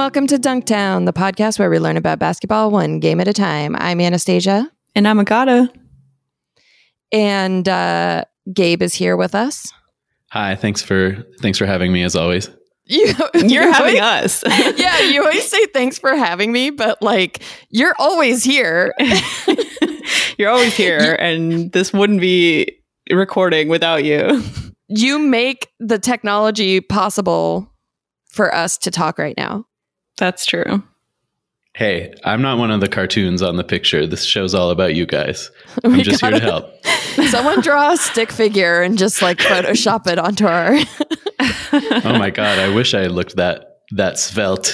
Hello and welcome to Dunktown, the podcast where we learn about basketball one game at a time. I'm Anastasia, And I'm Agata. and uh, Gabe is here with us. Hi, thanks for thanks for having me as always. You, You're you having always- us. yeah, you always say thanks for having me, but like you're always here. You're always here, and this wouldn't be recording without you. You make the technology possible for us to talk right now. That's true. Hey, I'm not one of the cartoons on the picture. This show's all about you guys. I'm We just here to help. Someone draw a stick figure and just like Photoshop it onto our. Oh my god, I wish I looked that that svelte.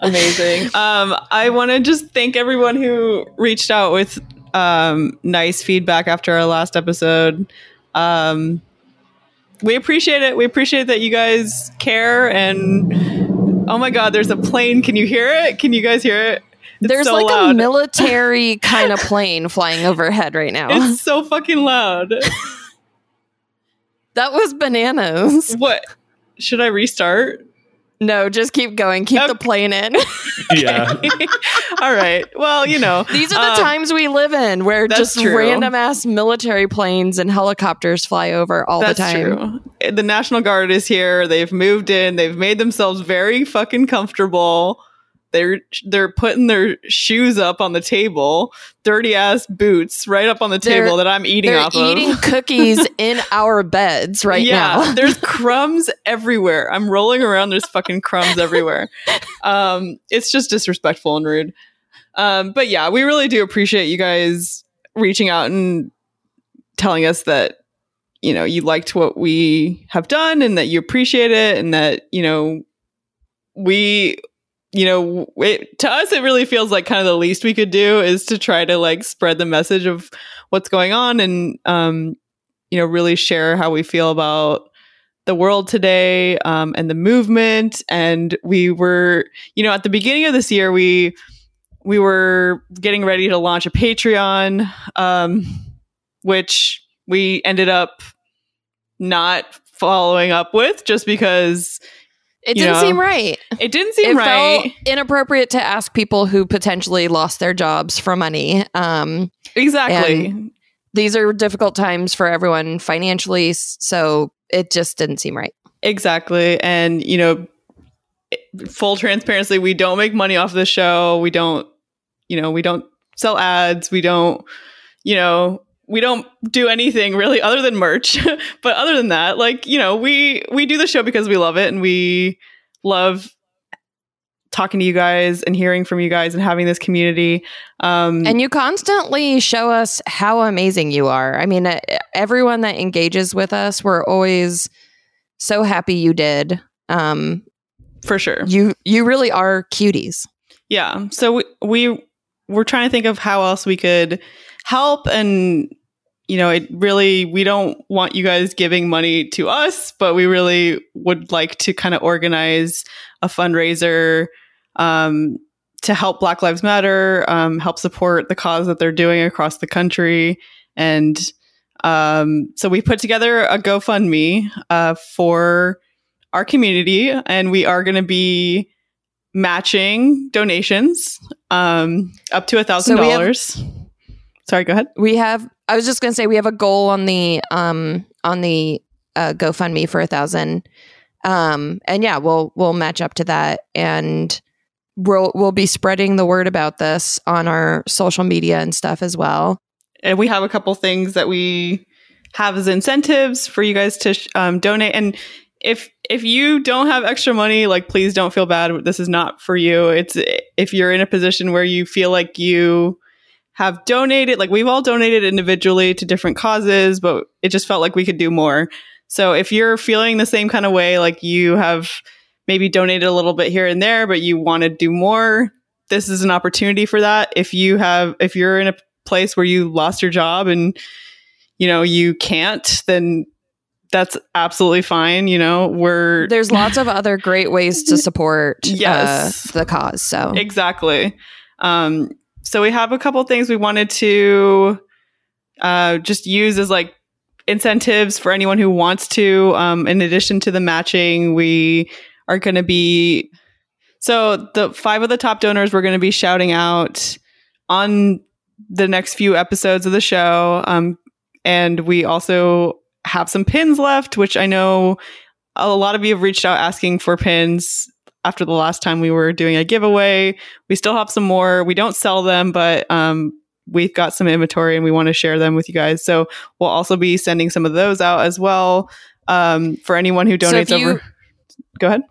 Amazing. Um, I want to just thank everyone who reached out with um, nice feedback after our last episode. Um, we appreciate it. We appreciate that you guys care. And oh my God, there's a plane. Can you hear it? Can you guys hear it? It's There's so like a military kind of plane flying overhead right now. It's so fucking loud. that was bananas. what? Should I restart? No, just keep going. Keep the plane in. yeah. All right. Well, you know, These are the um, times we live in where just true. random ass military planes and helicopters fly over all That's the time. true. The National Guard is here. They've moved in. They've made themselves very fucking comfortable. They're they're putting their shoes up on the table, dirty ass boots right up on the They're- table that I'm eating They're off eating of. cookies in our beds right yeah, now. there's crumbs everywhere. I'm rolling around. There's fucking crumbs everywhere. Um, it's just disrespectful and rude. Um, but yeah, we really do appreciate you guys reaching out and telling us that you know you liked what we have done and that you appreciate it and that you know we you know it, to us it really feels like kind of the least we could do is to try to like spread the message of what's going on and um you know really share how we feel about the world today um, and the movement. And we were you know at the beginning of this year we we were getting ready to launch a patreon um, which we ended up not following up with just because It didn't know, seem right. it didn't seem it right felt inappropriate to ask people who potentially lost their jobs for money. Um, exactly these are difficult times for everyone financially, so it just didn't seem right. Exactly. And, you know, full transparency, we don't make money off the show. We don't, you know, we don't sell ads. We don't, you know, we don't do anything really other than merch. but other than that, like, you know, we we do the show because we love it and we love talking to you guys and hearing from you guys and having this community. Um And you constantly show us how amazing you are. I mean, everyone that engages with us, we're always so happy you did. Um, for sure. you you really are cuties. Yeah. So we, we we're trying to think of how else we could help and you know, it really we don't want you guys giving money to us, but we really would like to kind of organize a fundraiser um to help Black Lives Matter, um, help support the cause that they're doing across the country. And um, so we put together a GoFundMe uh, for our community, and we are going to be matching donations um, up to a thousand dollars. Sorry, go ahead. We have. I was just gonna say we have a goal on the um on the uh, GoFundMe for a thousand. Um, and yeah, we'll we'll match up to that, and we'll we'll be spreading the word about this on our social media and stuff as well. and we have a couple things that we have as incentives for you guys to sh- um, donate and if if you don't have extra money like please don't feel bad this is not for you it's if you're in a position where you feel like you have donated like we've all donated individually to different causes but it just felt like we could do more so if you're feeling the same kind of way like you have maybe donated a little bit here and there but you want to do more this is an opportunity for that if you have if you're in a place where you lost your job and you know you can't then that's absolutely fine you know we're There's lots of other great ways to support Yes. uh, the cause. So exactly um so we have a couple things we wanted to uh just use as like incentives for anyone who wants to. Um, in addition to the matching, we are going to be so the five of the top donors we're going to be shouting out on the next few episodes of the show. Um, and we also have some pins left, which I know a lot of you have reached out asking for pins after the last time we were doing a giveaway. We still have some more. We don't sell them, but um, we've got some inventory and we want to share them with you guys. So we'll also be sending some of those out as well um, for anyone who donates So you- over. Go ahead.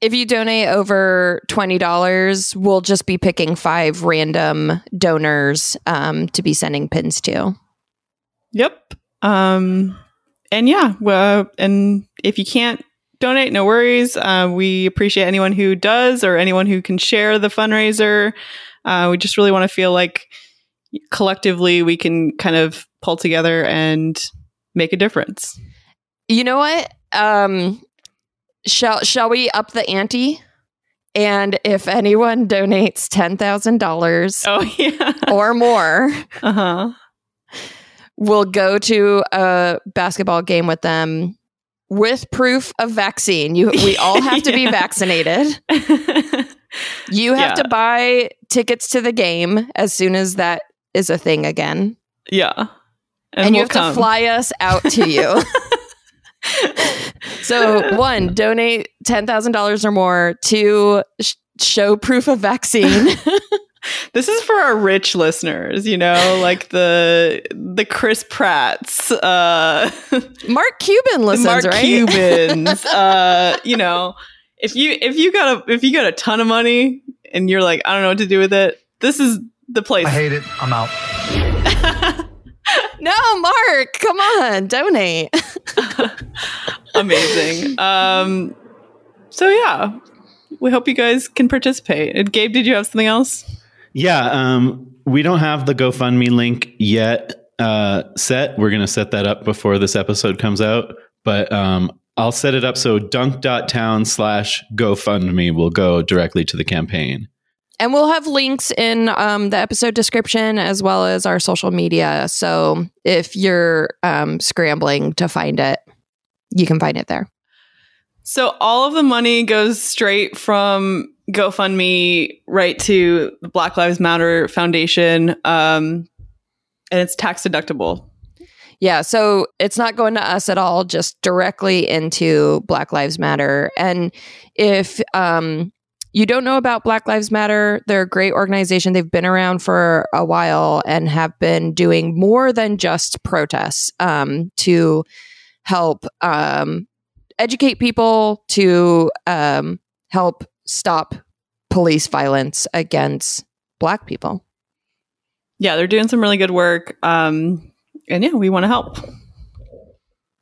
If you donate over $20, we'll just be picking five random donors um, to be sending pins to. Yep. Um, and yeah, well, and if you can't donate, no worries. Uh, we appreciate anyone who does or anyone who can share the fundraiser. Uh, we just really want to feel like collectively we can kind of pull together and make a difference. You know what? Um, shall shall we up the ante? And if anyone donates ten thousand dollars Oh yeah. or more, Uh huh. we'll go to a basketball game with them with proof of vaccine. You, we all have to be vaccinated. You have Yeah. to buy tickets to the game as soon as that is a thing again, yeah. and, you we'll have come. to fly us out to you. so, one, donate ten thousand dollars or more. Two, sh- show proof of vaccine. This is for our rich listeners, you know, like the the Chris Pratts, uh, Mark Cuban listens, Mark right? Cubans. uh, you know, if you if you got a if you got a ton of money and you're like, I don't know what to do with it, this is the place. I hate it. I'm out. No, Mark, come on, donate. Amazing. Um, so yeah, we hope you guys can participate. And Gabe, did you have something else? Yeah, um, we don't have the GoFundMe link yet uh, set. We're going to set that up before this episode comes out. But um, I'll set it up so dunk.town slash GoFundMe will go directly to the campaign. And we'll have links in um, the episode description as well as our social media. So if you're um, scrambling to find it, you can find it there. So all of the money goes straight from GoFundMe right to the Black Lives Matter Foundation, um, and it's tax deductible. Yeah, so it's not going to us at all, just directly into Black Lives Matter. And if um, you don't know about Black Lives Matter, they're a great organization. They've been around for a while and have been doing more than just protests um, to help um, educate people, to um, help stop police violence against Black people. Yeah, they're doing some really good work, um, and yeah, we want to help.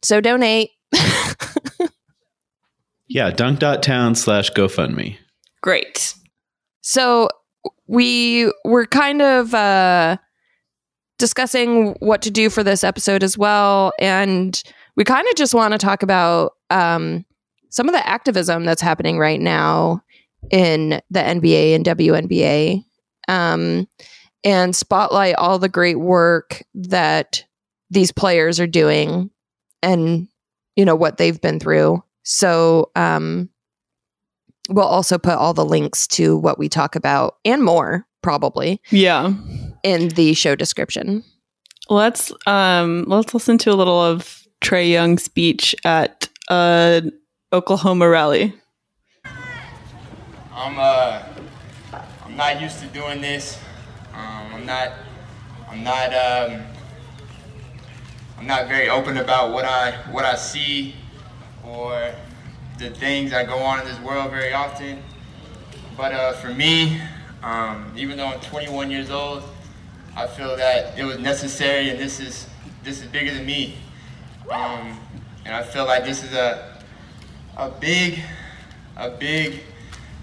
So donate. Yeah, dunk.town slash GoFundMe. Great. So we were kind of uh, discussing what to do for this episode as well, and we kind of just want to talk about um, some of the activism that's happening right now in the NBA and WNBA, um, and spotlight all the great work that these players are doing, and you know what they've been through. So um, we'll also put all the links to what we talk about and more probably Yeah, in the show description. let's um, let's listen to a little of Trae Young's speech at an Oklahoma rally. I'm uh I'm not used to doing this. Um, I'm not I'm not um I'm not very open about what I what I see or the things that go on in this world very often. But uh, for me, um, even though I'm 21 years old, I feel that it was necessary, and this is this is bigger than me. Um, and I feel like this is a a big a big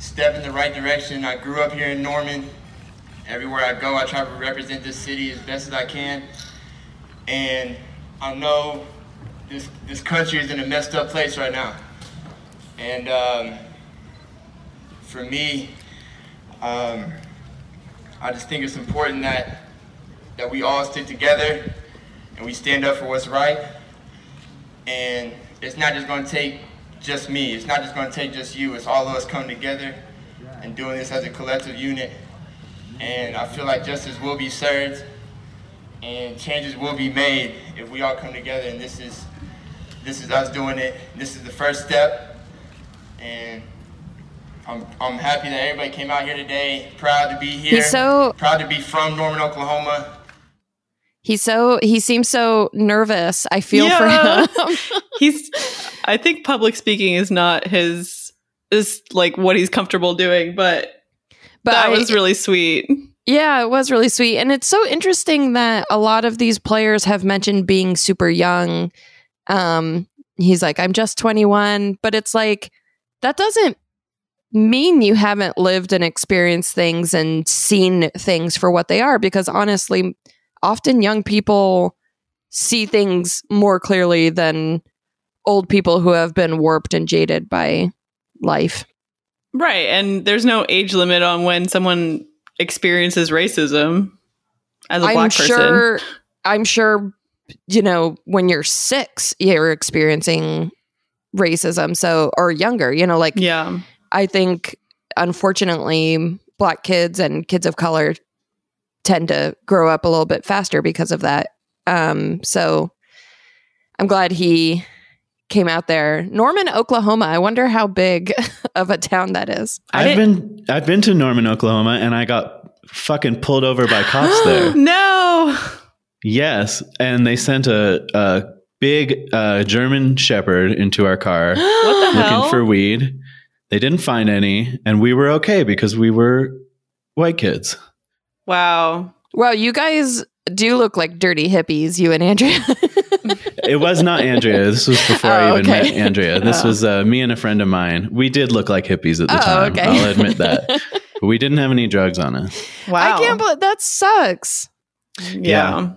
step in the right direction. I grew up here in Norman. Everywhere I go, I try to represent this city as best as I can. And I know this this country is in a messed up place right now. And um, for me, um, I just think it's important that that we all stick together and we stand up for what's right. and it's not just going to take just me. It's not just going to take just you. It's all of us coming together and doing this as a collective unit. And I feel like justice will be served and changes will be made if we all come together. And this is this is us doing it. This is the first step. And I'm, I'm happy that everybody came out here today. Proud to be here. He's so proud to be from Norman, Oklahoma. He's so he seems so nervous. I feel Yeah. for him. He's I think public speaking is not his is like what he's comfortable doing, but, but that I- was really sweet. Yeah, it was really sweet. And it's so interesting that a lot of these players have mentioned being super young. Um, he's like, I'm just 21, but it's like, that doesn't mean you haven't lived and experienced things and seen things for what they are. Because honestly, often young people see things more clearly than old people who have been warped and jaded by life. Right. And there's no age limit on when someone experiences racism as a I'm black person. sure. I'm sure. You know, when you're six, you're experiencing racism. So, or younger. You know, like Yeah. I think, unfortunately, black kids and kids of color tend to grow up a little bit faster because of that. Um, so, I'm glad he came out there. Norman, Oklahoma. I wonder how big of a town that is. I I've been I've been to Norman, Oklahoma, and I got fucking pulled over by cops there. No. Yes, and they sent a a big uh, German Shepherd into our car the hell? looking for weed. They didn't find any, and we were okay because we were white kids. Wow. Well, you guys do look like dirty hippies, you and Andrea. It was not Andrea. This was before I Oh, even okay. met Andrea. This Oh. was uh, me and a friend of mine. We did look like hippies at the Oh, time. okay. I'll admit that. But we didn't have any drugs on us. Wow. I can't believe that sucks. Yeah.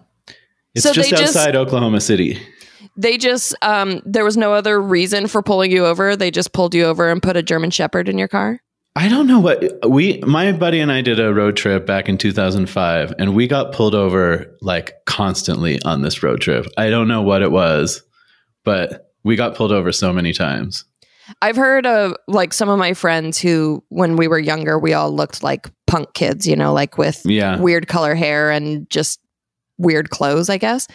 It's So just they just- outside Oklahoma City. They just um there was no other reason for pulling you over. They just pulled you over and put a German shepherd in your car. I don't know what we my buddy and I did a road trip back in 2005 and we got pulled over like constantly on this road trip. I don't know what it was, but we got pulled over so many times. I've heard of like some of my friends who when we were younger we all looked like punk kids, you know, like with Yeah. weird color hair and just weird clothes, I guess.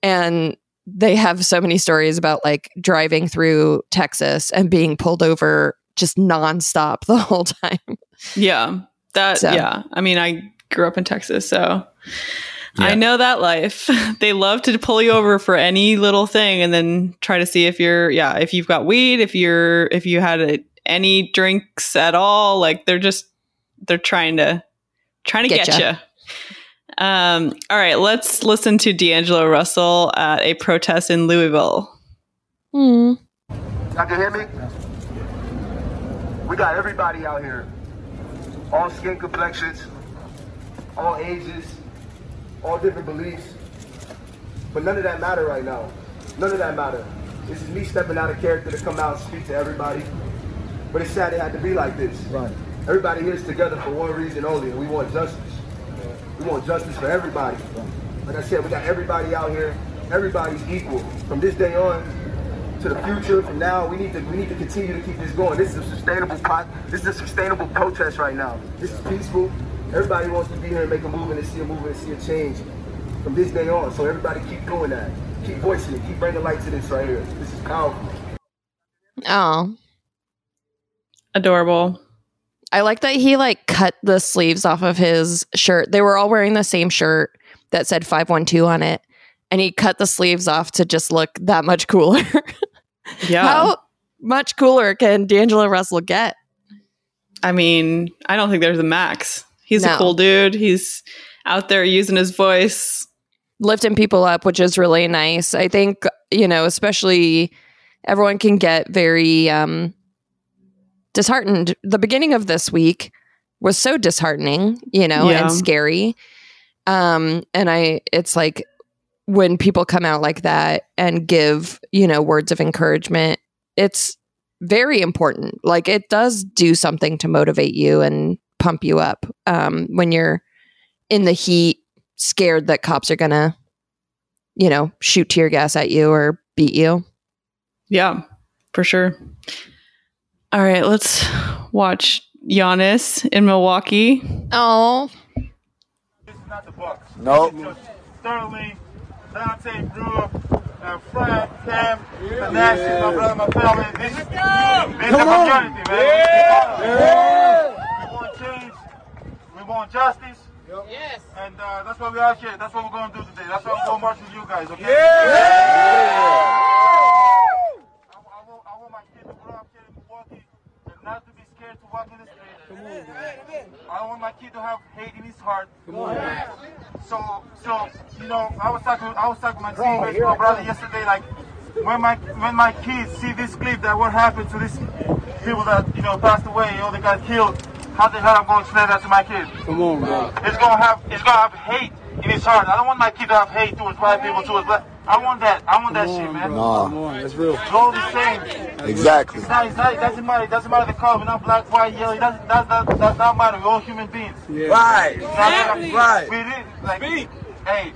And they have so many stories about like driving through Texas and being pulled over just nonstop the whole time. Yeah. That So- yeah. I mean, I grew up in Texas, so Yeah. I know that life. they love to pull you over for any little thing and then try to see if you're yeah, if you've got weed, if you're if you had a, any drinks at all, like they're just they're trying to trying to Get get, you. Um all right, let's listen to D'Angelo Russell at a protest in Louisville. Hmm. Y'all can hear me? We got everybody out here. All skin complexions, all ages, all different beliefs. But none of that matter right now. None of that matter. This is me stepping out of character to come out and speak to everybody. But it's sad it had to be like this. Right. Everybody here is together for one reason only, and we want justice. We want justice for everybody. Like I said, we got everybody out here. Everybody's equal. From this day on, to the future from now we need to we need to continue to keep this going this is a sustainable pro- this is a sustainable protest right now this is peaceful everybody wants to be here and make a movement and see a movement and see a change from this day on so everybody keep doing that keep voicing it keep bringing light to this right here this is powerful Oh. Adorable. I like that he like cut the sleeves off of his shirt. They were all wearing the same shirt that said 512 on it. And he cut the sleeves off to just look that much cooler. Yeah. How much cooler can D'Angelo Russell get? I mean, I don't think there's a max. He's No. a cool dude. He's out there using his voice. Lifting people up, which is really nice. I think, you know, especially everyone can get very um disheartened. The beginning of this week was so disheartening, you know, Yeah. and scary. Um, and I it's like when people come out like that and give, you know, words of encouragement, it's very important. Like it does do something to motivate you and pump you up um, when you're in the heat, scared that cops are gonna, you know, shoot tear gas at you or beat you. Yeah, for sure. All right, let's watch Giannis in Milwaukee. Oh, This is not the Bucks. Nope. It's just Sterling, Dante, Brewer, uh, Frank, Cam, Thanasis, my brother, my family. This, this is the community, man. We want change. We want justice. Yes. And uh, that's why we're out here. That's what we're going to do today. That's why we're going to march with you guys, okay? I, I, want, I want my kid to grow up here in Milwaukee and not to be scared to walk in the street. Come on, I don't want my kid to have hate in his heart. Come on. So, so you know, I was talking, I was talking to my teammates, my brother yesterday, like when my when my kids see this clip that what happened to these people that you know passed away or they got killed, how the hell I'm going to explain that to my kid? Come on, bro. It's gonna have it's gonna have hate in his heart. I don't want my kid to have hate towards white people, towards black. I want that. I want that shit, man. Nah, that's real. It's all the same. Exactly. It's not, it's not, it doesn't matter. It doesn't matter the color. We're not black, white, yellow. It doesn't, that, that, does not matter. We're all human beings. Right. Not- Right. We did, like, hey, hey,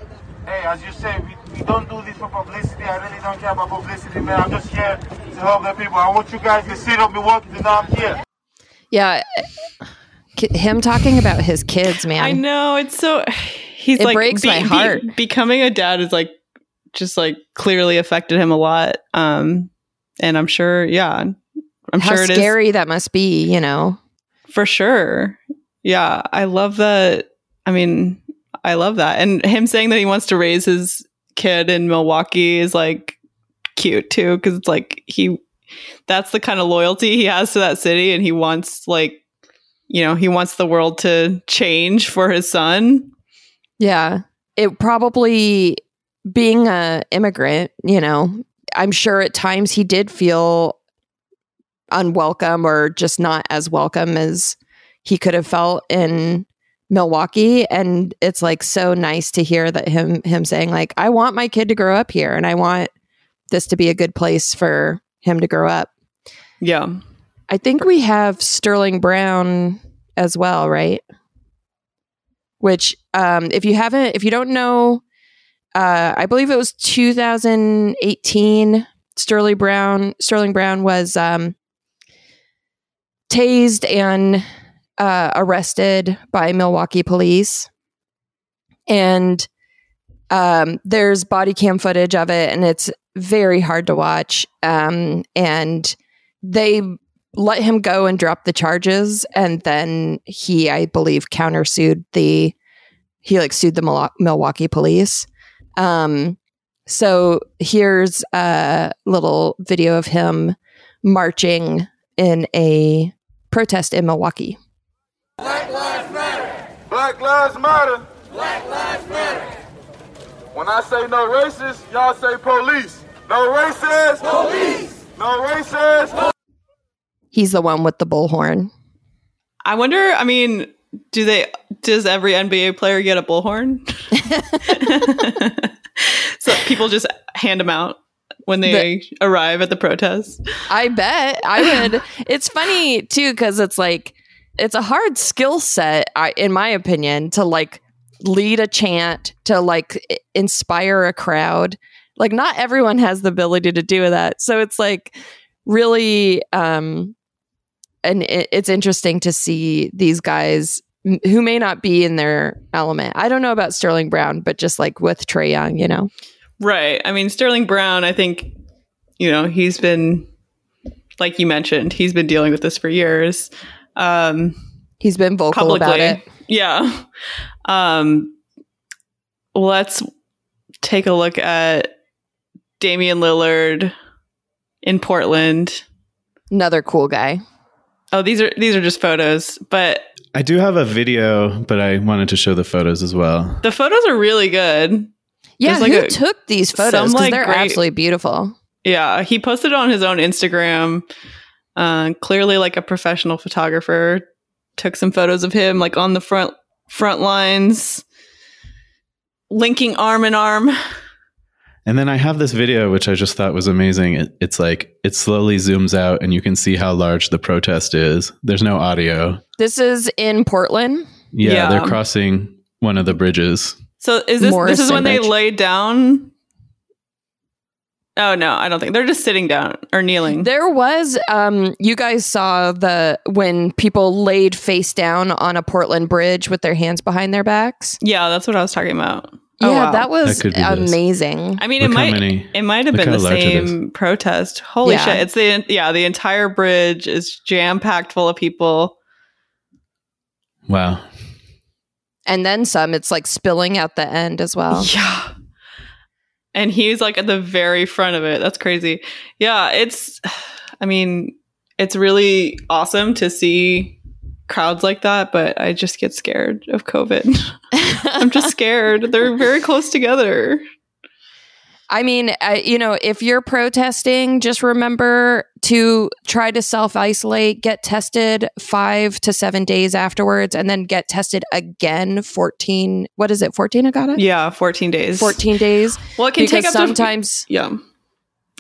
as you say, we, we don't do this for publicity. I really don't care about publicity, man. I'm just here to help the people. I want you guys to see up Milwaukee to know I'm here. yeah. Him talking about his kids, man. I know it's so. He's It like breaks my heart. becoming a dad is like just like clearly affected him a lot. Um, and I'm sure, yeah, I'm How sure it is scary that must be, you know. for sure. Yeah, I love that. I mean, I love that, and him saying that he wants to raise his kid in Milwaukee is like cute too, because it's like he that's the kind of loyalty he has to that city, and he wants like you know he wants the world to change for his son. Yeah. It probably being a immigrant, you know, I'm sure at times he did feel unwelcome or just not as welcome as he could have felt in Milwaukee and it's like so nice to hear that him him saying like I want my kid to grow up here and I want this to be a good place for him to grow up. Yeah, I think we have Sterling Brown as well, right? Which, um, if you haven't, if you don't know, uh, I believe it was 2018. Sterling Brown, Sterling Brown was um, tased and uh, arrested by Milwaukee police, and um, there's body cam footage of it, and it's very hard to watch. Um, and they let him go and drop the charges and then he i believe countersued the he like sued the Mil- milwaukee police um so here's a little video of him marching in a protest in milwaukee Black Lives Matter. Black Lives Matter. Black Lives Matter. When I say no racist, y'all say police. No racist. Police. No racist. He's the one with the bullhorn I wonder. I mean, do they? Does every NBA player get a bullhorn? so people just hand them out when they arrive at the protest. I bet I would. it's funny too because it's like it's a hard skill set, I, in my opinion, to like lead a chant, to like inspire a crowd. Like not everyone has the ability to do that, so it's like really, um, and it, it's interesting to see these guys who may not be in their element. I don't know about Sterling Brown, but just like with Trae Young, you know. Right. I mean, Sterling Brown, I think, you know, he's been, like you mentioned, he's been dealing with this for years. Um, He's been vocal publicly. about it. Yeah. Um, let's take a look at Damian Lillard in Portland. Another cool guy. Oh, these are these are just photos, but I do have a video, but I wanted to show the photos as well. the photos are really good. Yeah, There's, like, who a- took these photos? Because like, they're great- absolutely beautiful. Yeah, he posted it on his own Instagram. Uh, clearly, like a professional photographer, took some photos of him, like on the front front lines, linking arm in arm. And then I have this video, which I just thought was amazing. It, it's like it slowly zooms out, and you can see how large the protest is. There's no audio. This is in Portland. Yeah, Yeah. they're crossing one of the bridges. So is this this is Morrison when they Bridge. laid down Oh no, I don't think they're just sitting down or kneeling. There was um you guys saw the when people laid face down on a Portland bridge with their hands behind their backs. yeah, that's what I was talking about. Oh, yeah, Oh, wow. that was That could be this. amazing. I mean, Look it might many- it might have been the same protest. Holy Yeah. shit! It's the yeah the entire bridge is jam packed full of people. Wow. And then some it's like spilling out the end as well. Yeah. And he's like at the very front of it. That's crazy. Yeah, it's I mean, it's really awesome to see crowds like that, but I just get scared of COVID. I'm just scared. They're very close together. I mean, I, you know, if you're protesting, just remember to try to self isolate, get tested five to seven days afterwards, and then get tested again 14. What is it? 14 Agata? Yeah, 14 days. 14 days. Well, it can take up to sometimes, Yeah.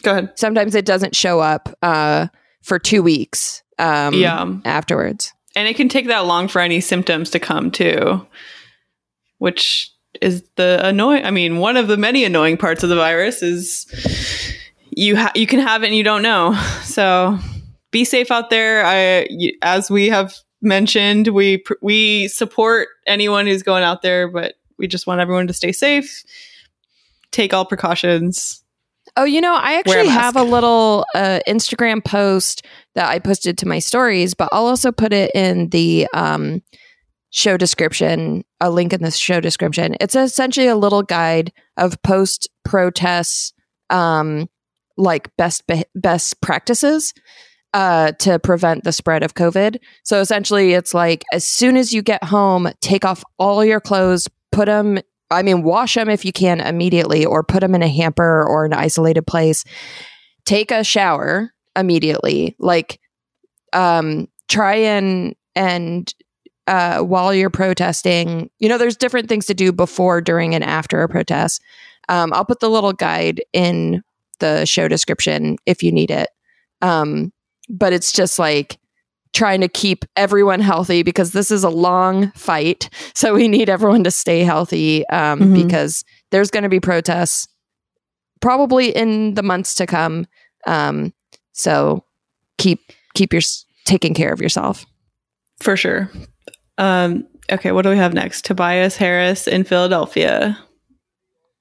Go ahead. sometimes it doesn't show up uh, for two weeks um, Yeah. afterwards. And it can take that long for any symptoms to come too, which is the annoying. I mean, one of the many annoying parts of the virus is you ha- you can have it and you don't know. So be safe out there. I, as we have mentioned, we pr- we support anyone who's going out there, but we just want everyone to stay safe, take all precautions. Oh, you know, I a actually have a little uh, Instagram post that I posted to my stories, but I'll also put it in the um, show description, a link in the show description. It's essentially a little guide of post protests, um, like best be- best practices uh, to prevent the spread of COVID. So essentially, it's like as soon as you get home, take off all your clothes, put them. I mean, wash them if you can immediately, or put them in a hamper or an isolated place. Take a shower immediately. Like, um, try and and uh, while you're protesting, you know, there's different things to do before, during, and after a protest. Um, I'll put the little guide in the show description if you need it. Um, but it's just like trying to keep everyone healthy because this is a long fight. So we need everyone to stay healthy um, Mhm. because there's going to be protests probably in the months to come. Um, so keep keep your taking care of yourself. For sure. Um, okay, what do we have next? Tobias Harris in Philadelphia.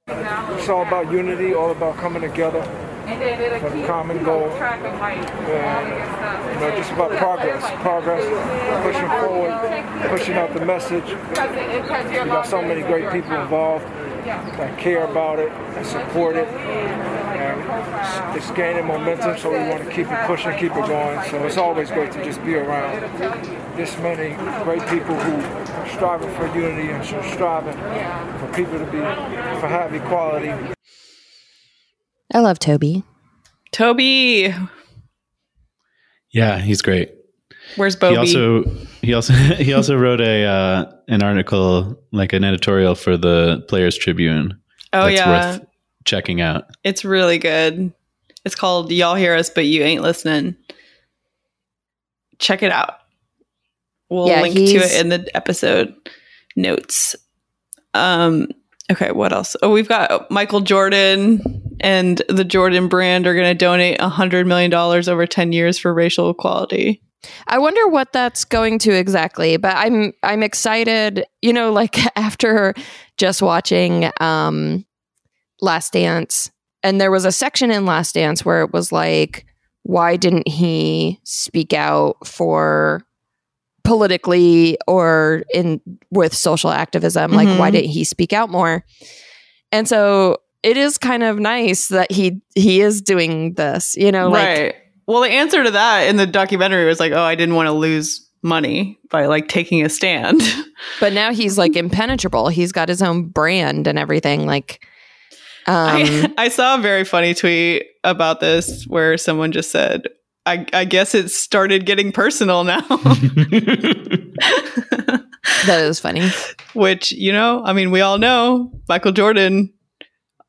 It's all about unity, all about coming together for the common goal. And, you know, just about progress, progress, pushing forward, pushing out the message. We got so many great people involved that care about it and support it. And it's, it's gaining momentum, so we want to keep it pushing, keep it going. So it's always great to just be around this many great people who are striving for unity and striving for people to be, for have equality. I love Toby. Toby. Yeah, he's great. Where's Bobby? He also he also he also wrote a uh, an article like an editorial for the Players Tribune. oh, that's yeah. worth checking out. It's really good. It's called Y'all Hear Us, But You Ain't Listening. Check it out. We'll Yeah, link to it in the episode notes. Um, okay, what else? Oh, we've got Michael Jordan and the Jordan brand are going to donate $100 million over 10 years for racial equality. I wonder what that's going to exactly, but I'm I'm excited, you know, like after just watching um Last Dance and there was a section in Last Dance where it was like why didn't he speak out for politically or in with social activism like why Mhm. didn't he speak out more and so it is kind of nice that he he is doing this you know like right. Well, the answer to that in the documentary was like, oh, I didn't want to lose money by like taking a stand. But now he's like impenetrable. He's got his own brand and everything. Like, um, I, I saw a very funny tweet about this where someone just said, I, I guess it started getting personal now. that is funny. Which, you know, I mean, we all know Michael Jordan,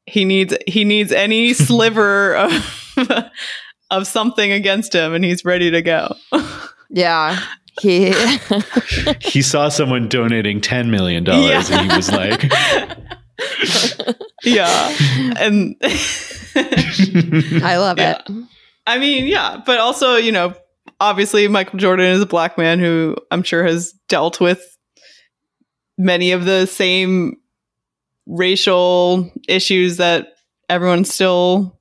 he needs he needs any sliver of of something against him and he's ready to go. Yeah, he. he saw someone donating ten million dollars, Yeah. and he was like, yeah. And I love Yeah. it. I mean, yeah, but also, you know, obviously Michael Jordan is a black man who I'm sure has dealt with many of the same racial issues that everyone's still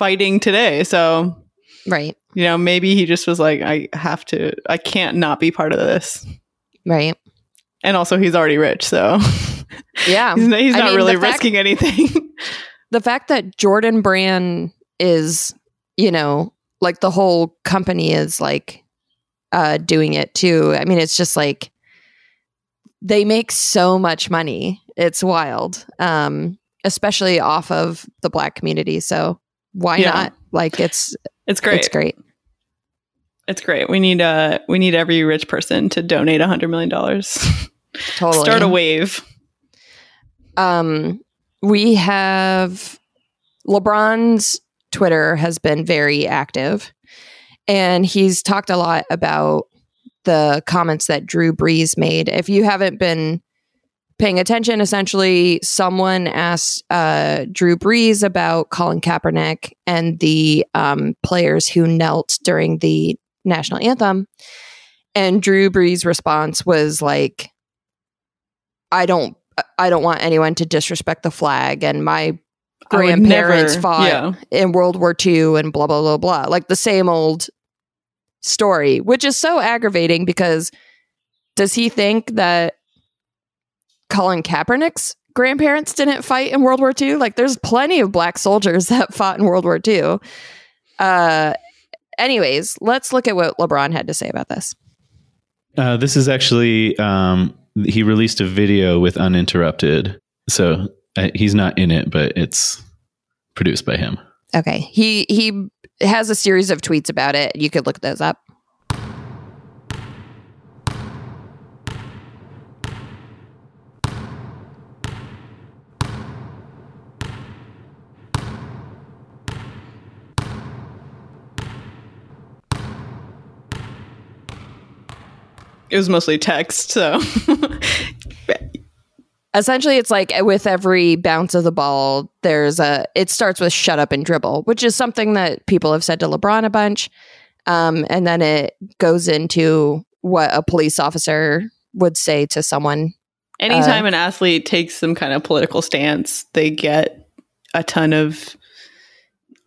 fighting today. So, Right. you know, maybe he just was like, I have to, I can't not be part of this. Right. And also, he's already rich, so Yeah. he's, not- he's not mean, really fact- risking anything. the fact that Jordan Brand is, you know, like the whole company is like uh doing it too. I mean, it's just like they make so much money. It's wild. Um especially off of the black community. So why Yeah. not? Like it's it's great. it's great. It's great. We need uh we need every rich person to donate a hundred million dollars. Totally. Start a wave. um we have LeBron's Twitter has been very active and he's talked a lot about the comments that Drew Brees made. If you haven't been paying attention, essentially someone asked uh, Drew Brees about Colin Kaepernick and the um, players who knelt during the national anthem. And Drew Brees' response was like, I don't I don't want anyone to disrespect the flag and my grandparents never- fought Yeah. in World War II and blah blah blah blah. Like the same old story, which is so aggravating because does he think that Colin Kaepernick's grandparents didn't fight in World War II? Like there's plenty of black soldiers that fought in World War II. Uh anyways, let's look at what LeBron had to say about this. Uh, this is actually um, he released a video with uninterrupted, so uh, he's not in it, but it's produced by him. Okay. He he has a series of tweets about it. You could look those up. It was mostly text, so. Essentially it's like with every bounce of the ball there's a it starts with shut up and dribble which is something that people have said to lebron a bunch. Um, and then it goes into what a police officer would say to someone. Anytime an athlete takes some kind of political stance, they get a ton of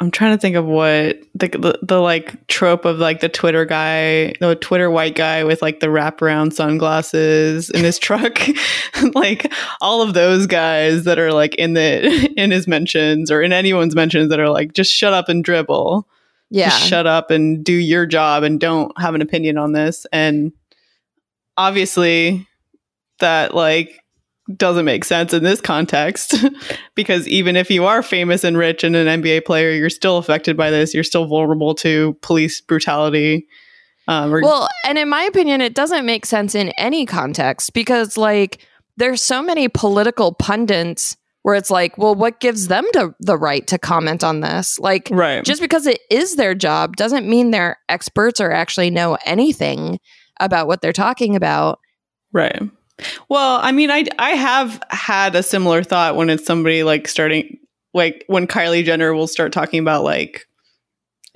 I'm trying to think of what the, the the like trope of like the Twitter guy, the Twitter white guy with like the wraparound sunglasses in his truck, like all of those guys that are like in the in his mentions or in anyone's mentions that are like just shut up and dribble, yeah. Just shut up and do your job and don't have an opinion on this. And obviously, that like doesn't make sense in this context because even if you are famous and rich and an NBA player, you're still affected by this. You're still vulnerable to police brutality. Um, or, well and in my opinion it doesn't make sense in any context because like there's so many political pundits where it's like well what gives them to, the right to comment on this like right. just because it is their job doesn't mean they're experts or actually know anything about what they're talking about. Right. Well, I mean, I I have had a similar thought when it's somebody like starting like when Kylie Jenner will start talking about like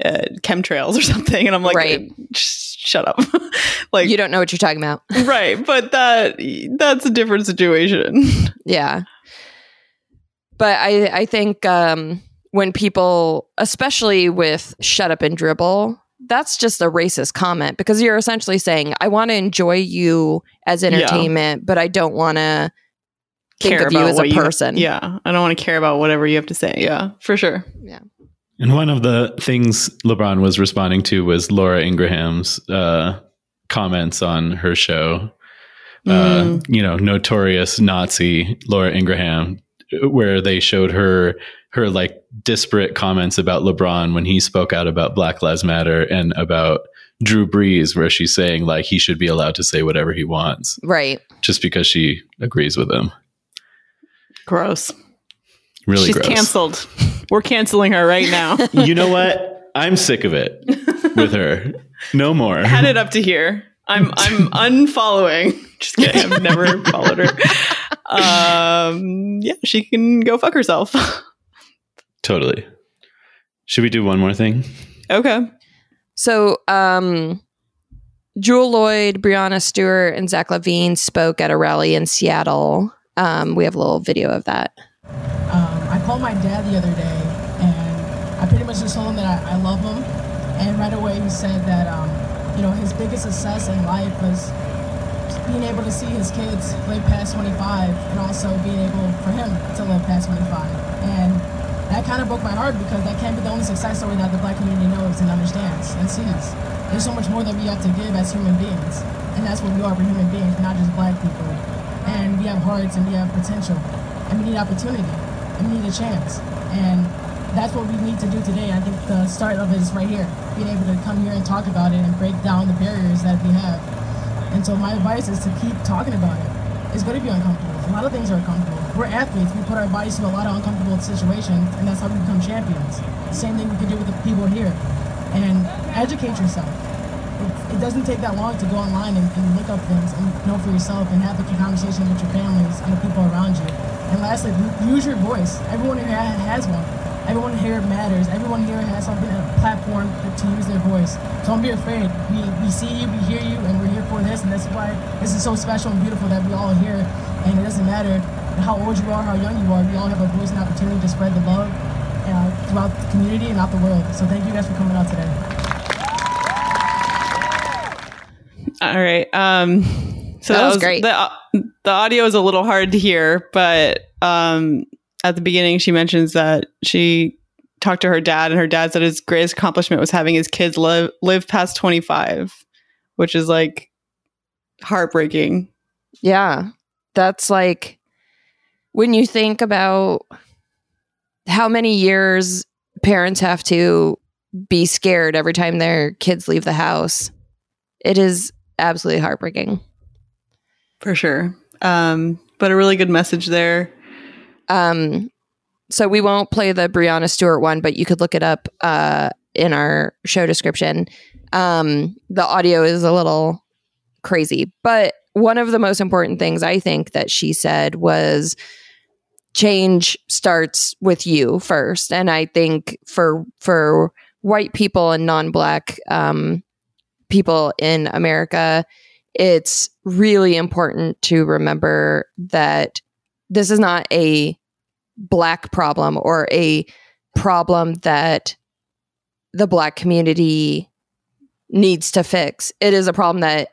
uh, chemtrails or something, and I'm like, Right. "Sh- shut up, like You don't know what you're talking about. right. But that that's a different situation. Yeah. But I I think um when people especially with shut up and dribble, that's just a racist comment because you're essentially saying I want to enjoy you as entertainment, but I don't want to think of you as a what person. yeah, I don't want to care about whatever you have to say. Yeah, for sure. Yeah. And one of the things LeBron was responding to was Laura Ingraham's uh, comments on her show. Uh, Mm. you know, notorious Nazi Laura Ingraham, where they showed her her like disparate comments about LeBron when he spoke out about Black Lives Matter and about Drew Brees, where she's saying like he should be allowed to say whatever he wants Right. just because she agrees with him. Gross. Really She's gross. canceled. We're canceling her right now. you know what? I'm sick of it with her. No more. Had it up to here. I'm I'm unfollowing. Just kidding. I've never followed her. um, yeah, she can go fuck herself. Totally. Should we do one more thing? okay. So, um, Jewell Loyd, Breanna Stewart, and Zach LaVine spoke at a rally in Seattle. Um, we have a little video of that. Um, I called my dad the other day, and I pretty much just told him that I, I love him. And right away, he said that um, you know his biggest success in life was being able to see his kids live past 25, and also being able for him to live past 25. And that kind of broke my heart because that can't be the only success story that the black community knows and understands and sees. There's so much more that we have to give as human beings, and that's what we are for human beings, not just black people. And we have hearts and we have potential, and we need opportunity, and we need a chance. And that's what we need to do today. I think the start of it is right here, being able to come here and talk about it and break down the barriers that we have. And so my advice is to keep talking about it. It's going to be uncomfortable. A lot of things are uncomfortable. We're athletes. We put our bodies through a lot of uncomfortable situations, and that's how we become champions. Same thing we can do with the people here. And educate yourself. It, doesn't take that long to go online and, and look up things and know for yourself and have a conversation with your families and the people around you. And lastly, use your voice. Everyone here has one. Everyone here matters. Everyone here has something, a platform to use their voice. So don't be afraid. We, we see you, we hear you, and we're here for this. And that's why this is so special and beautiful that we all here. And it doesn't matter how old you are, how young you are. We all have a voice and opportunity to spread the love uh, throughout the community and out the world. So thank you guys for coming out today. All right. Um, so That was great. The, the audio is a little hard to hear, but um, at the beginning, she mentions that she talked to her dad, and her dad said his greatest accomplishment was having his kids live live past twenty five, which is like heartbreaking. Yeah. That's like when you think about how many years parents have to be scared every time their kids leave the house, it is absolutely heartbreaking. For sure. Um, but a really good message there. Um, so we won't play the Breanna Stewart one, but you could look it up uh, in our show description. Um, the audio is a little crazy, but one of the most important things I think that she said was change starts with you first, and I think for for white people and non-black um, people in America, it's really important to remember that this is not a black problem or a problem that the black community needs to fix. It is a problem that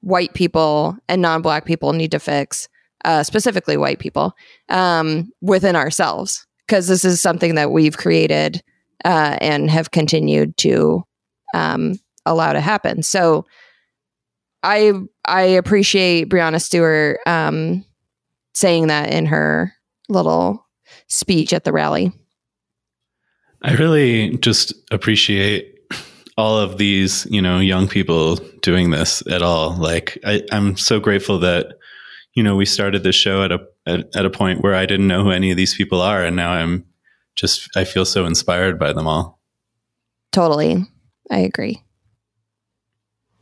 white people and non-black people need to fix, uh, specifically white people, um, within ourselves, because this is something that we've created uh, and have continued to um, allow to happen. So, I I appreciate Breanna Stewart um, saying that in her little speech at the rally. I really just appreciate all of these, you know, young people doing this at all. Like, I, I'm so grateful that, you know, we started this show at a at, at a point where I didn't know who any of these people are, and now I'm just I feel so inspired by them all. Totally, I agree.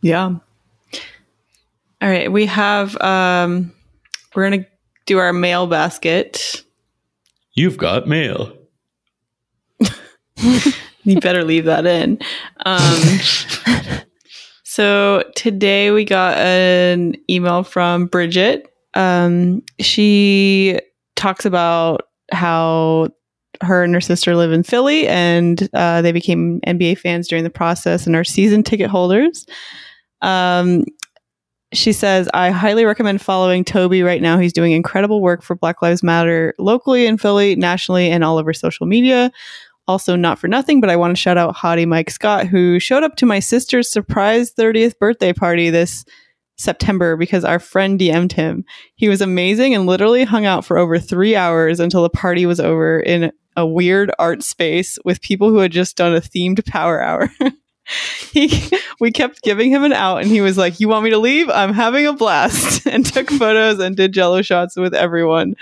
Yeah. All right. We have, um, we're going to do our mail basket. You've got mail. You better leave that in. Um, so today we got an email from Bridget. Um, she talks about how her and her sister live in Philly and uh, they became NBA fans during the process and are season ticket holders. Um, she says, I highly recommend following Toby right now. He's doing incredible work for Black Lives Matter locally in Philly, nationally, and all over social media. Also, not for nothing, but I want to shout out Hottie Mike Scott, who showed up to my sister's surprise 30th birthday party this September because our friend DM'd him. He was amazing and literally hung out for over three hours until the party was over in a weird art space with people who had just done a themed power hour. he we kept giving him an out and he was like you want me to leave? I'm having a blast. And took photos and did jello shots with everyone.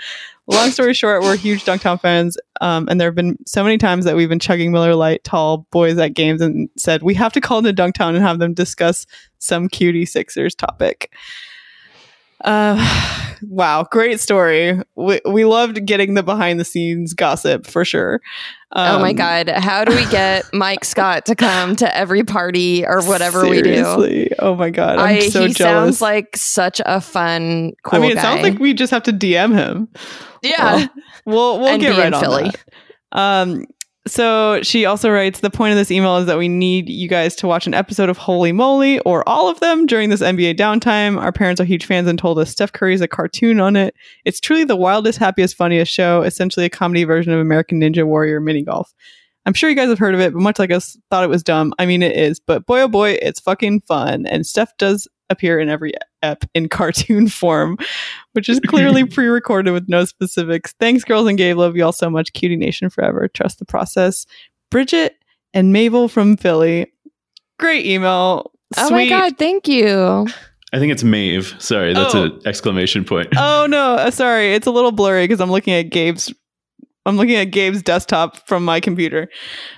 Long story short we're huge dunktown fans um, and there have been so many times that we've been chugging Miller Lite tall boys at games and said we have to call into dunktown and have them discuss some cutie sixers topic Uh, wow, great story. We, we loved getting the behind the scenes gossip for sure. oh my Um, god, how do we get Mike Scott to come to every party or whatever we do? Oh my god, I'm I, so he jealous. sounds like such a fun, cool I mean, it guy. sounds like we just have to DM him. yeah, We'll we'll get right on Philly. that. Um, so she also writes the point of this email is that we need you guys to watch an episode of Holey Moley or all of them during this NBA downtime. Our parents are huge fans and told us Steph Curry is a cartoon on it. It's truly the wildest, happiest, funniest show, essentially a comedy version of American Ninja Warrior mini golf. I'm sure you guys have heard of it, but much like us thought it was dumb. I mean, it is, but boy, oh boy, it's fucking fun. And Steph does appear in every ep in cartoon form, which is clearly pre-recorded with no specifics. Thanks, girls and Gabe. Love you all so much. Cutie Nation forever. Trust the process. Bridget and Mabel from Philly. Great email. Oh my god, thank you. I think it's Mave. Sorry, that's Oh. an exclamation point. Oh no, uh, sorry. It's a little blurry because I'm looking at Gabe's I'm looking at Gabe's desktop from my computer.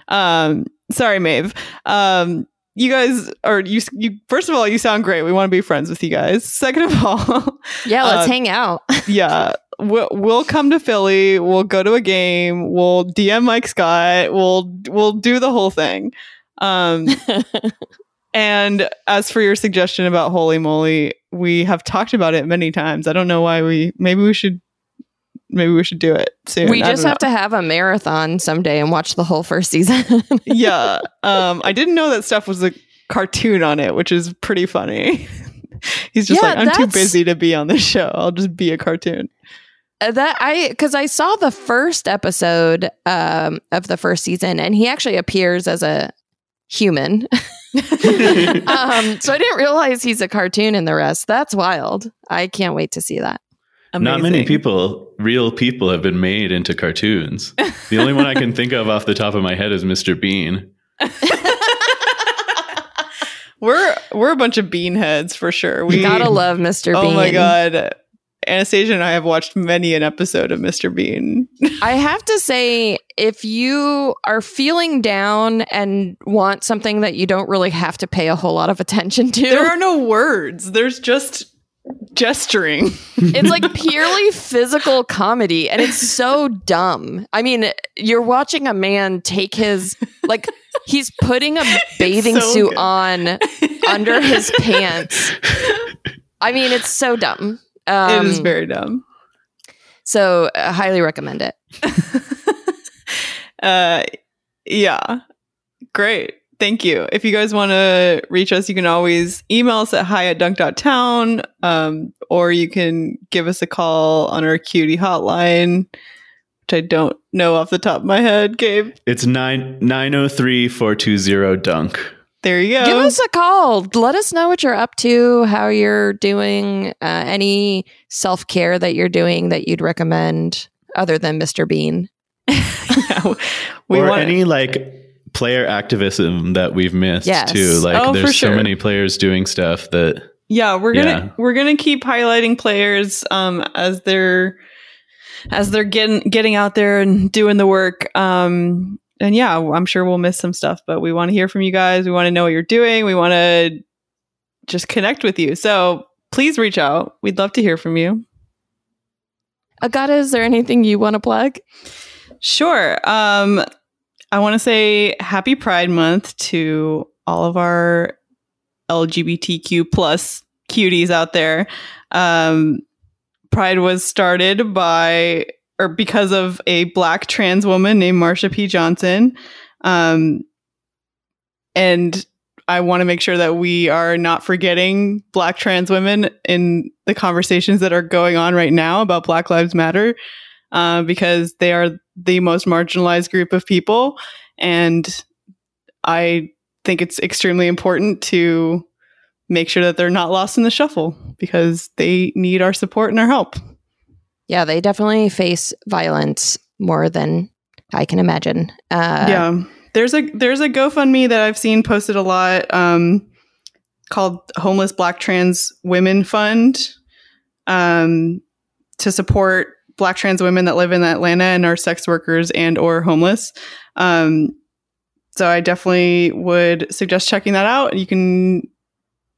Um sorry, Maeve. Um you guys are you you first of all, you sound great. We want to be friends with you guys. Second of all, Yeah, let's Uh, hang out. yeah, we'll, we'll come to Philly. We'll go to a game. We'll DM Mike Scott. We'll we'll do the whole thing. Um, and as for your suggestion about Holey Moley, we have talked about it many times. I don't know why we. Maybe we should. Maybe we should do it soon. we just have to have a marathon someday and watch the whole first season. yeah. Um, I didn't know that Steph was a cartoon on it, which is pretty funny. He's just Yeah, like, I'm too busy to be on this show. I'll just be a cartoon. Uh, that I because I saw the first episode um, of the first season, and he actually appears as a human. um, so I didn't realize he's a cartoon in the rest. That's wild. I can't wait to see that. Not many people, real people, have been made into cartoons. The only one I can think of off the top of my head is Mr. Bean. We're we're a bunch of bean heads for sure. We We gotta love Mr. Bean. Oh my god. Anastasia and I have watched many an episode of Mr. Bean. I have to say, if you are feeling down and want something that you don't really have to pay a whole lot of attention to, there are no words. There's just gesturing. it's like purely physical comedy and it's so dumb. I mean, you're watching a man take his like he's putting a bathing so suit good. on under his pants. I mean, it's so dumb. Um, it is very dumb. so uh, highly recommend it. Uh yeah. Great. Thank you. If you guys want to reach us, you can always email us at hi at dunk.town, um, or you can give us a call on our cutie hotline, which I don't know off the top of my head, Gabe. It's nine nine zero three four two zero dunk. There you go. Give us a call. Let us know what you're up to, how you're doing, uh, any self care that you're doing that you'd recommend other than Mr. Bean. Yeah, we or want any like player activism that we've missed Yes. too. Like Oh, there's sure. so many players doing stuff that Yeah, we're gonna Yeah. we're gonna keep highlighting players um as they're as they're getting getting out there and doing the work. Um and yeah, I'm sure we'll miss some stuff, but we want to hear from you guys. We want to know what you're doing. We want to just connect with you. So please reach out. We'd love to hear from you. Agata, is there anything you want to plug? Sure. Um, I want to say Happy Pride Month to all of our LGBTQ plus cuties out there. Um, Pride was started by or because of a black trans woman named Marsha P. Johnson. Um, and I want to make sure that we are not forgetting black trans women in the conversations that are going on right now about Black Lives Matter uh, because they are the most marginalized group of people. And I think it's extremely important to make sure that they're not lost in the shuffle because they need our support and our help. Yeah, they definitely face violence more than I can imagine. Uh, yeah. There's a there's a GoFundMe that I've seen posted a lot um, called Homeless Black Trans Women Fund um, to support Black trans women that live in Atlanta and are sex workers and or homeless. Um, so I definitely would suggest checking that out. You can,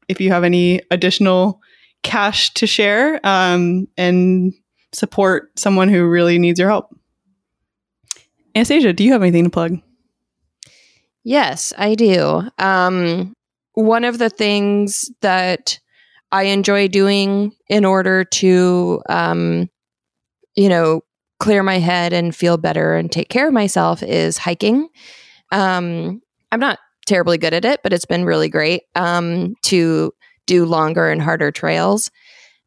if you have any additional cash to share um, and support someone who really needs your help. Anastasia, do you have anything to plug? Yes, I do. Um, one of the things that I enjoy doing in order to, um, you know, clear my head and feel better and take care of myself is hiking. Um, I'm not terribly good at it, but it's been really great um, to do longer and harder trails,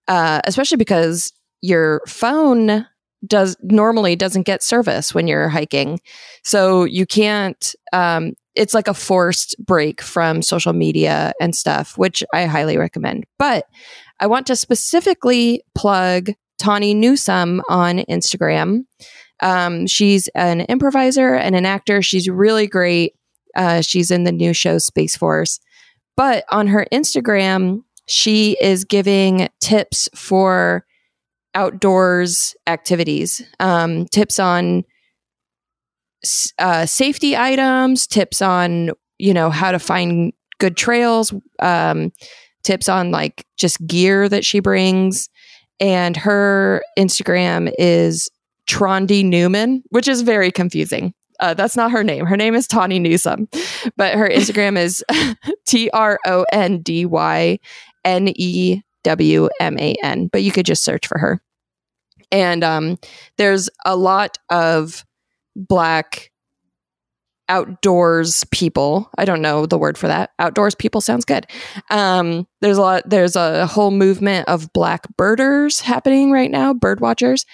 uh, especially because your phone does normally doesn't get service when you're hiking, so you can't. Um, it's like a forced break from social media and stuff, which I highly recommend. But I want to specifically plug Tawny Newsome on Instagram. Um, she's an improviser and an actor. She's really great. Uh, she's in the new show Space Force. But on her Instagram, she is giving tips for outdoors activities, um, tips on uh, safety items, tips on you know how to find good trails, um, tips on like just gear that she brings. And her Instagram is Trondy Newman, which is very confusing. Uh, that's not her name. Her name is Tawny Newsome, but her Instagram is T R O N D Y N E W M A N. But you could just search for her. And um, there's a lot of black outdoors people. I don't know the word for that. Outdoors people sounds good. Um, there's a lot. There's a whole movement of black birders happening right now, bird watchers,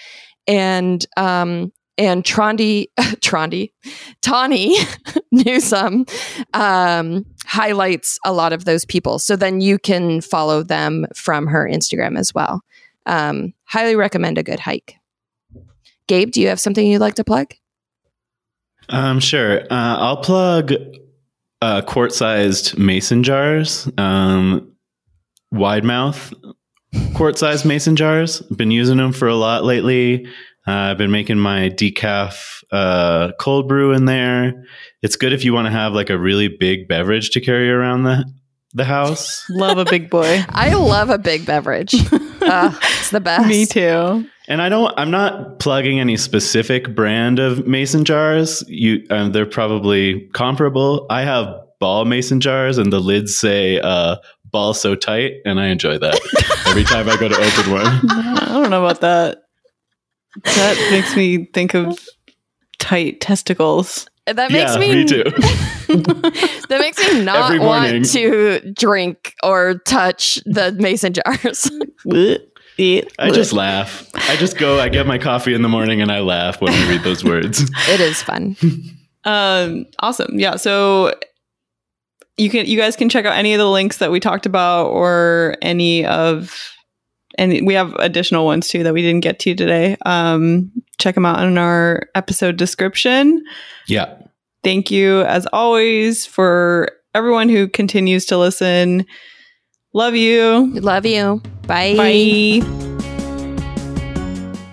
and um, and Trondy, Trondy, Tawny Newsome um, highlights a lot of those people. So then you can follow them from her Instagram as well. Um, highly recommend a good hike. Gabe, do you have something you'd like to plug? Um, sure. Uh, I'll plug uh, quart-sized mason jars, um, wide mouth quart-sized mason jars. Been using them for a lot lately. Uh, I've been making my decaf uh, cold brew in there. It's good if you want to have like a really big beverage to carry around the the house. Love a big boy. I love a big beverage. uh, it's the best. Me too. And I don't. I'm not plugging any specific brand of mason jars. You, um, they're probably comparable. I have ball mason jars, and the lids say uh, "ball so tight," and I enjoy that every time I go to open one. I don't know about that. That makes me think of tight testicles. That makes yeah, me, me too. that makes me not want to drink or touch the mason jars. I just laugh. I just go. I get my coffee in the morning, and I laugh when I read those words. it is fun. Um, awesome. Yeah. So you can you guys can check out any of the links that we talked about or any of and we have additional ones too that we didn't get to today. Um, check them out in our episode description. Yeah. Thank you as always for everyone who continues to listen. Love you. Love you. Bye. Bye.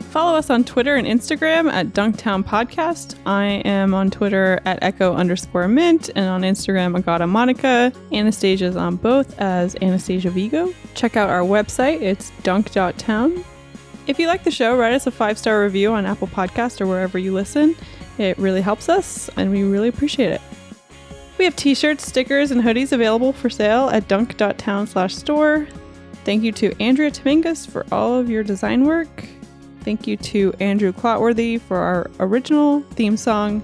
Follow us on Twitter and Instagram at Dunktown Podcast. I am on Twitter at Echo underscore Mint and on Instagram Agata Monica. Anastasia's on both as Anastasia Vigo. Check out our website, it's dunk.town. If you like the show, write us a five star review on Apple Podcast or wherever you listen. It really helps us and we really appreciate it. We have t-shirts, stickers, and hoodies available for sale at dunk.town slash store. Thank you to Andrea Tomingus for all of your design work. Thank you to Andrew Clotworthy for our original theme song.